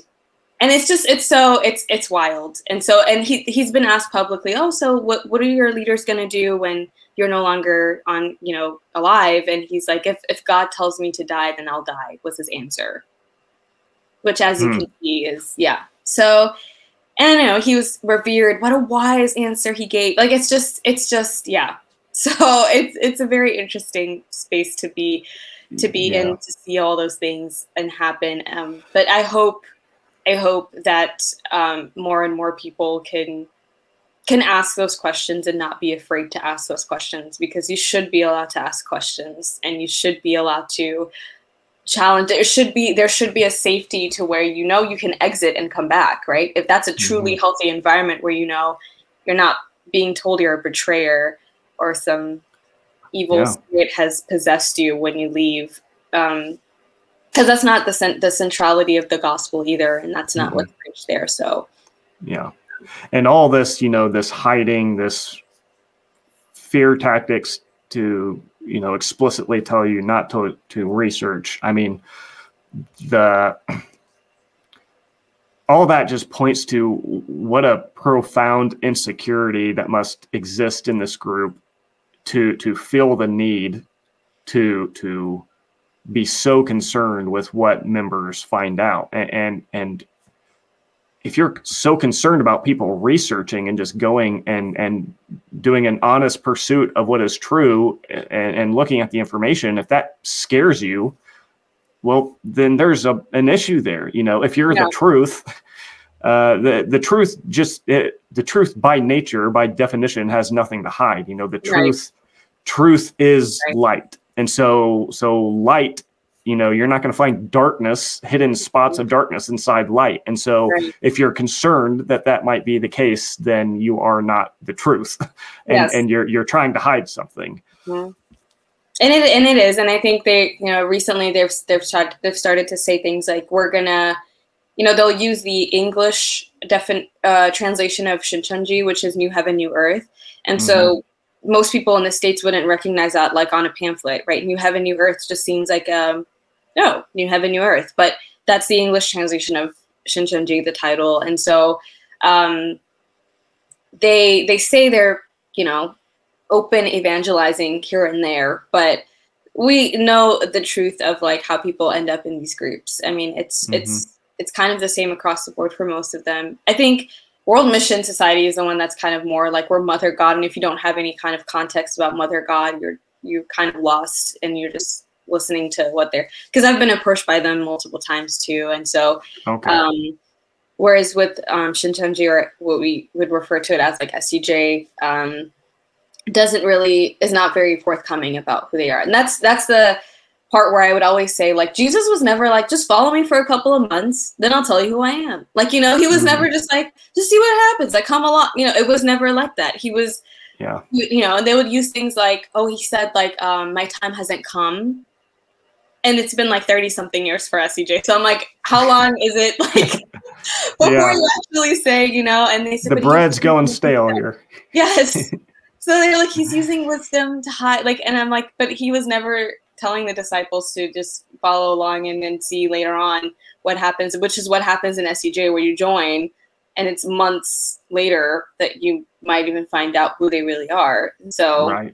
and it's just it's so it's it's wild. And so and he he's been asked publicly oh so what what are your leaders going to do when you're no longer on you know alive? And he's like if if god tells me to die then i'll die was his answer. Which as you hmm. can see is yeah. So and you know he was revered. What a wise answer he gave. Like it's just it's just yeah. So it's it's a very interesting space to be to be yeah. in to see all those things and happen. Um, but i hope I hope that um, more and more people can can ask those questions and not be afraid to ask those questions because you should be allowed to ask questions and you should be allowed to challenge there should be there should be a safety to where you know you can exit and come back right if that's a truly mm-hmm. healthy environment where you know you're not being told you're a betrayer or some evil yeah. spirit has possessed you when you leave um, because that's not the cent- the centrality of the gospel either, and that's not mm-hmm. what's preached there. So,
yeah, and all this, you know, this hiding, this fear tactics to you know explicitly tell you not to to research. I mean, the all that just points to what a profound insecurity that must exist in this group to to feel the need to to be so concerned with what members find out and, and and, if you're so concerned about people researching and just going and and doing an honest pursuit of what is true and, and looking at the information if that scares you well then there's a an issue there you know if you're yeah. the truth uh, the the truth just it, the truth by nature by definition has nothing to hide you know the truth right. truth is right. light and so so light you know you're not going to find darkness hidden spots of darkness inside light and so right. if you're concerned that that might be the case then you are not the truth and yes. and you're you're trying to hide something
mm-hmm. and it and it is and i think they you know recently they've they've started they've started to say things like we're gonna you know they'll use the english defin- uh, translation of shincheonji which is new heaven new earth and mm-hmm. so most people in the states wouldn't recognize that like on a pamphlet right? New heaven new earth just seems like um no new heaven new earth. But that's the english translation of shincheonji the title. And so um, they they say they're you know open evangelizing here and there but we know the truth of like how people end up in these groups. I mean it's mm-hmm. it's it's kind of the same across the board for most of them. I think World Mission Society is the one that's kind of more like we're Mother God, and if you don't have any kind of context about Mother God, you're you're kind of lost, and you're just listening to what they're because I've been approached by them multiple times too, and so okay. um, whereas with um, Shincheonji or what we would refer to it as like SCJ um, doesn't really is not very forthcoming about who they are, and that's that's the part where I would always say, like, Jesus was never like, just follow me for a couple of months, then I'll tell you who I am. Like, you know, he was mm-hmm. never just like, just see what happens. Like, come along. You know, it was never like that. He was,
yeah,
you, know, and they would use things like, oh, he said, like, um, my time hasn't come. And it's been like 30 something years for SCJ. So I'm like, how long is it like before yeah. you actually say, you know? And they said,
the bread's going stale here.
Yes. so they're like, he's using wisdom to hide, like, and I'm like, but he was never telling the disciples to just follow along and then see later on what happens, which is what happens in SCJ where you join and it's months later that you might even find out who they really are. So
right.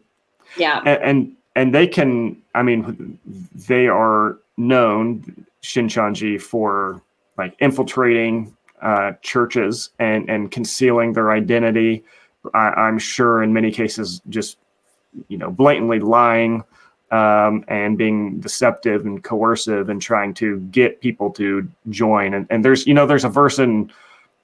Yeah.
And and, and they can I mean they are known Shincheonji for like infiltrating uh, churches and and concealing their identity. I, am sure in many cases just you know blatantly lying um, and being deceptive and coercive and trying to get people to join. And, and there's, you know, there's a verse in,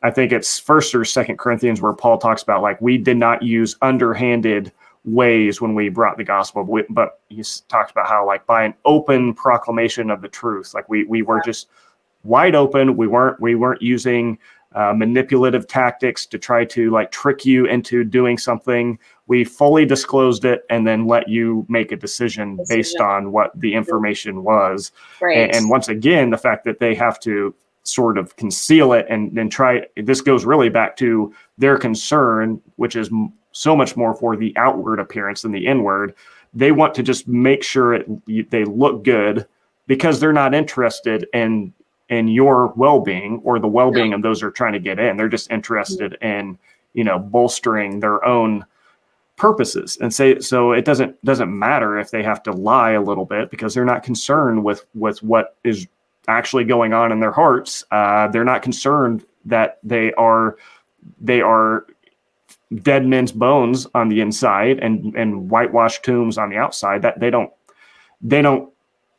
I think it's first or second Corinthians where Paul talks about like, we did not use underhanded ways when we brought the gospel, but, we, but he talks about how like by an open proclamation of the truth, like we, we were just wide open. We weren't, we weren't using uh, manipulative tactics to try to like trick you into doing something. We fully disclosed it and then let you make a decision, decision. based on what the information was. Right. And, and, once again, the fact that they have to sort of conceal it and then try this goes really back to their concern, which is so much more for the outward appearance than the inward. They want to just make sure it, they look good because they're not interested in in your well-being or the well-being of those who are trying to get in. They're just interested in, you know, bolstering their own purposes. And say so it doesn't doesn't matter if they have to lie a little bit because they're not concerned with with what is actually going on in their hearts. Uh, they're not concerned that they are they are dead men's bones on the inside and and whitewashed tombs on the outside that they don't they don't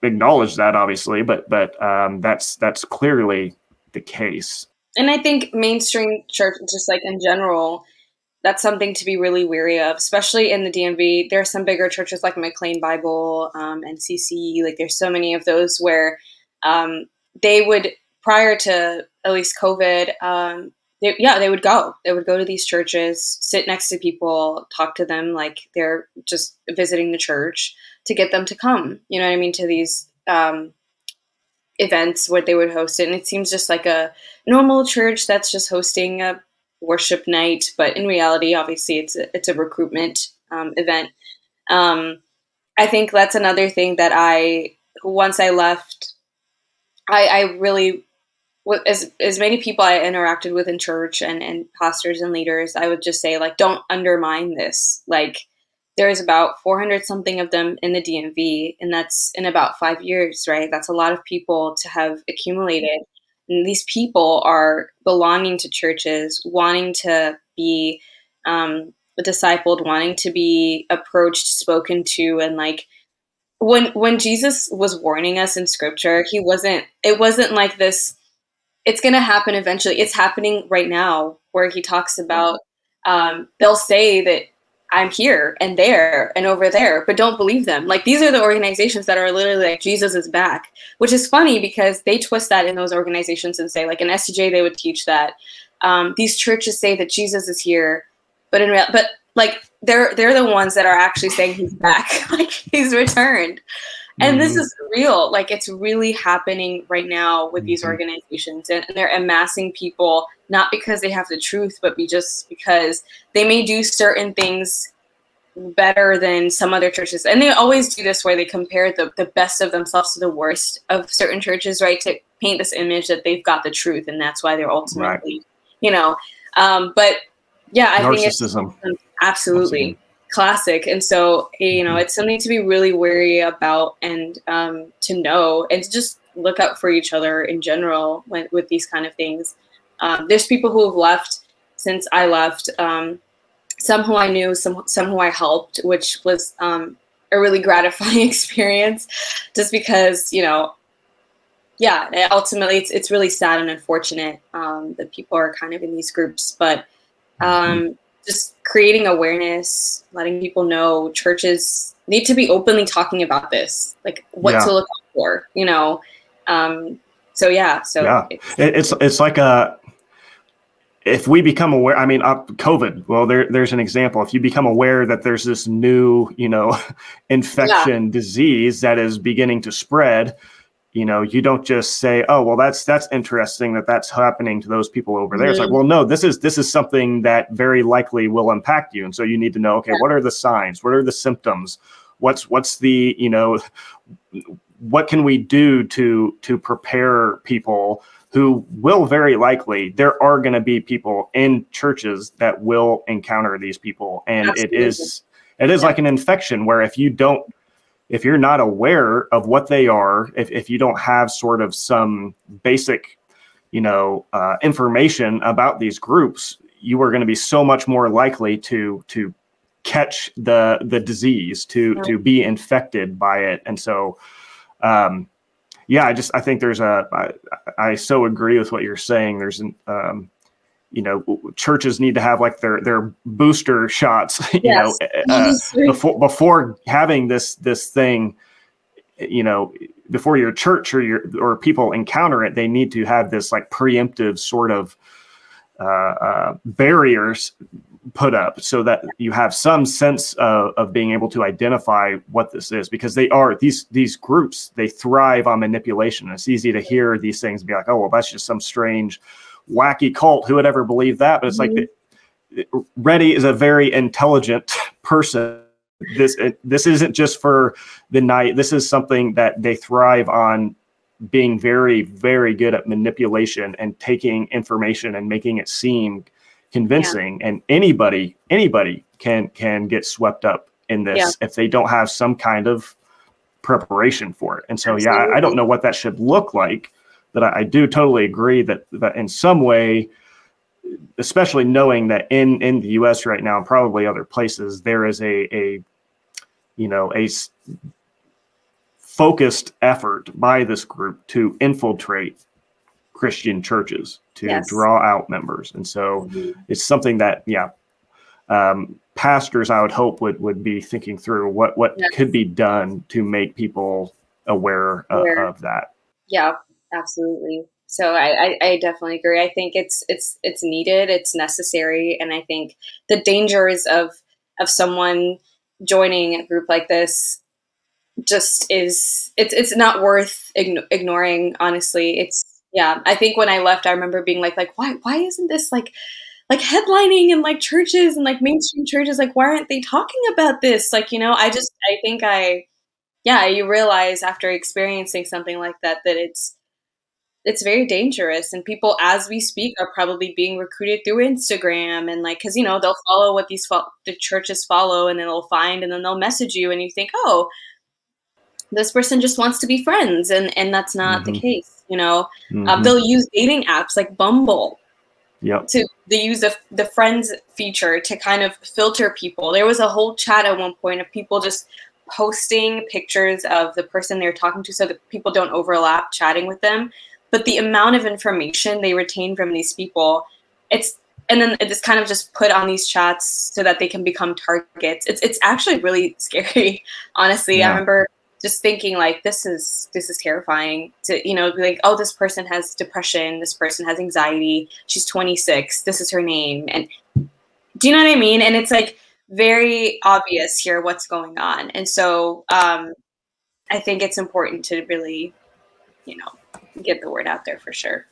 acknowledge that obviously but but um, that's that's clearly the case
and i think mainstream church just like in general that's something to be really wary of, especially in the DMV. There are some bigger churches like McLean Bible um, and CC. Like there's so many of those where um, they would, prior to at least COVID, um, they, yeah, they would go. They would go to these churches, sit next to people, talk to them like they're just visiting the church to get them to come. You know what I mean? To these um, events where they would host it, and it seems just like a normal church that's just hosting a worship night, but in reality, obviously, it's a, it's a recruitment um, event. Um, I think that's another thing that I once I left, I, I really as as many people I interacted with in church and and pastors and leaders, I would just say like, don't undermine this. Like, there's about 400 something of them in the DMV, and that's in about five years, right? That's a lot of people to have accumulated. And these people are belonging to churches, wanting to be um, discipled, wanting to be approached, spoken to, and like when when Jesus was warning us in Scripture, he wasn't. It wasn't like this. It's going to happen eventually. It's happening right now, where he talks about. Um, they'll say that I'm here and there and over there, but don't believe them. Like these are the organizations that are literally like Jesus is back, which is funny because they twist that in those organizations and say like in SCJ they would teach that um, these churches say that Jesus is here, but in real, but like they're they're the ones that are actually saying he's back, like he's returned. And mm-hmm. this is real. Like it's really happening right now with mm-hmm. these organizations, and, and they're amassing people not because they have the truth, but be just because they may do certain things better than some other churches. And they always do this where they compare the, the best of themselves to the worst of certain churches, right? To paint this image that they've got the truth and that's why they're ultimately, right. you know. Um, but yeah, I think it's absolutely, absolutely classic. And so, you know, mm-hmm. it's something to be really wary about and um, to know and to just look out for each other in general when, with these kind of things. Um, there's people who have left since I left. Um, some who I knew, some some who I helped, which was um, a really gratifying experience, just because you know, yeah. Ultimately, it's it's really sad and unfortunate um, that people are kind of in these groups, but um, mm-hmm. Just creating awareness, letting people know churches need to be openly talking about this, like what yeah. to look for, you know. Um, so yeah, so
yeah, it's, it's it's like a if we become aware, I mean, uh, COVID. Well, there, there's an example. If you become aware that there's this new, you know, infection yeah. disease that is beginning to spread, you know, you don't just say, "Oh, well, that's that's interesting that that's happening to those people over there." Mm-hmm. It's like, mm-hmm. well, no, this is this is something that very likely will impact you, and so you need to know, okay, yeah. what are the signs? What are the symptoms? What's what's the you know, what can we do to to prepare people? who will very likely there are going to be people in churches that will encounter these people and Absolutely. it is it is yeah. like an infection where if you don't if you're not aware of what they are if, if you don't have sort of some basic you know uh, information about these groups you are going to be so much more likely to to catch the the disease to yeah. to be infected by it and so um yeah, I just I think there's a I, I so agree with what you're saying. There's an um, you know churches need to have like their their booster shots you yes. know uh, before before having this this thing you know before your church or your or people encounter it they need to have this like preemptive sort of uh, uh, barriers put up so that you have some sense of, of being able to identify what this is because they are these these groups they thrive on manipulation it's easy to hear these things and be like oh well that's just some strange wacky cult who would ever believe that but it's mm-hmm. like Ready is a very intelligent person this this isn't just for the night this is something that they thrive on being very, very good at manipulation and taking information and making it seem convincing. Yeah. And anybody, anybody can can get swept up in this yeah. if they don't have some kind of preparation for it. And so, Absolutely. yeah, I don't know what that should look like, but I, I do totally agree that that in some way, especially knowing that in in the U.S. right now, and probably other places, there is a a you know a focused effort by this group to infiltrate Christian churches to yes. draw out members, and so mm-hmm. it's something that yeah. Um, pastors, I would hope would would be thinking through what what yes. could be done to make people aware, aware. Of, of that.
Yeah, absolutely. So I, I, I, definitely agree. I think it's it's it's needed, it's necessary, and I think the dangers of of someone joining a group like this just is it's it's not worth ign- ignoring. Honestly, it's yeah. I think when I left, I remember being like like why why isn't this like like headlining in like churches and like mainstream churches like why aren't they talking about this like you know i just i think i yeah you realize after experiencing something like that that it's it's very dangerous and people as we speak are probably being recruited through instagram and like because you know they'll follow what these fo- the churches follow and then they'll find and then they'll message you and you think oh this person just wants to be friends and and that's not mm-hmm. the case you know um, mm-hmm. um, they'll use dating apps like bumble
yep.
to they use the, the friends feature to kind of filter people there was a whole chat at one point of people just posting pictures of the person they're talking to so that people don't overlap chatting with them but the amount of information they retain from these people it's and then it's kind of just put on these chats so that they can become targets. It's it's actually really scary honestly. Yeah. i remember just thinking like this is this is terrifying to you know be like oh this person has depression this person has anxiety she's 26 this is her name and do you know what i mean? And it's like very obvious here what's going on. And so um i think it's important to really you know get the word out there for sure.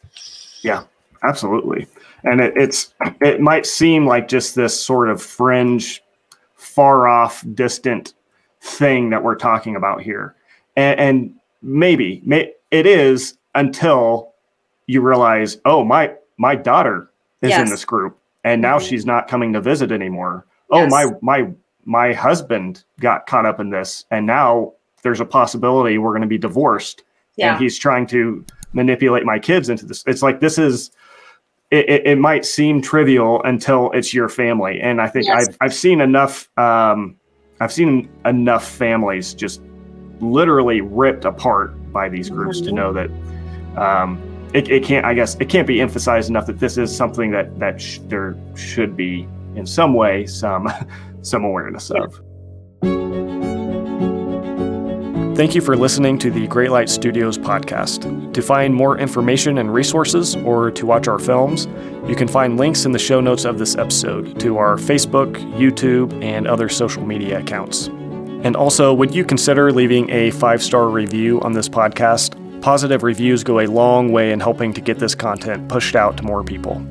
Yeah, absolutely. And it, it's it might seem like just this sort of fringe, far off, distant thing that we're talking about here, and, and maybe may, it is until you realize, oh my my daughter is yes. in this group, and now mm-hmm. she's not coming to visit anymore. Oh, yes. Oh my my my husband got caught up in this, and now there's a possibility we're going to be divorced yeah. and he's trying to manipulate my kids into this. It's like this is it, it, it might seem trivial until it's your family, and I think yes. I've I've seen enough um, I've seen enough families just literally ripped apart by these groups mm-hmm. to know that um, it, it can't I guess it can't be emphasized enough that this is something that that sh- there should be in some way some some awareness yeah. of. Thank you for listening to the Great Light Studios podcast. To find more information and resources or to watch our films, you can find links in the show notes of this episode to our Facebook, YouTube, and other social media accounts. And also, would you consider leaving a five star review on this podcast? Positive reviews go a long way in helping to get this content pushed out to more people.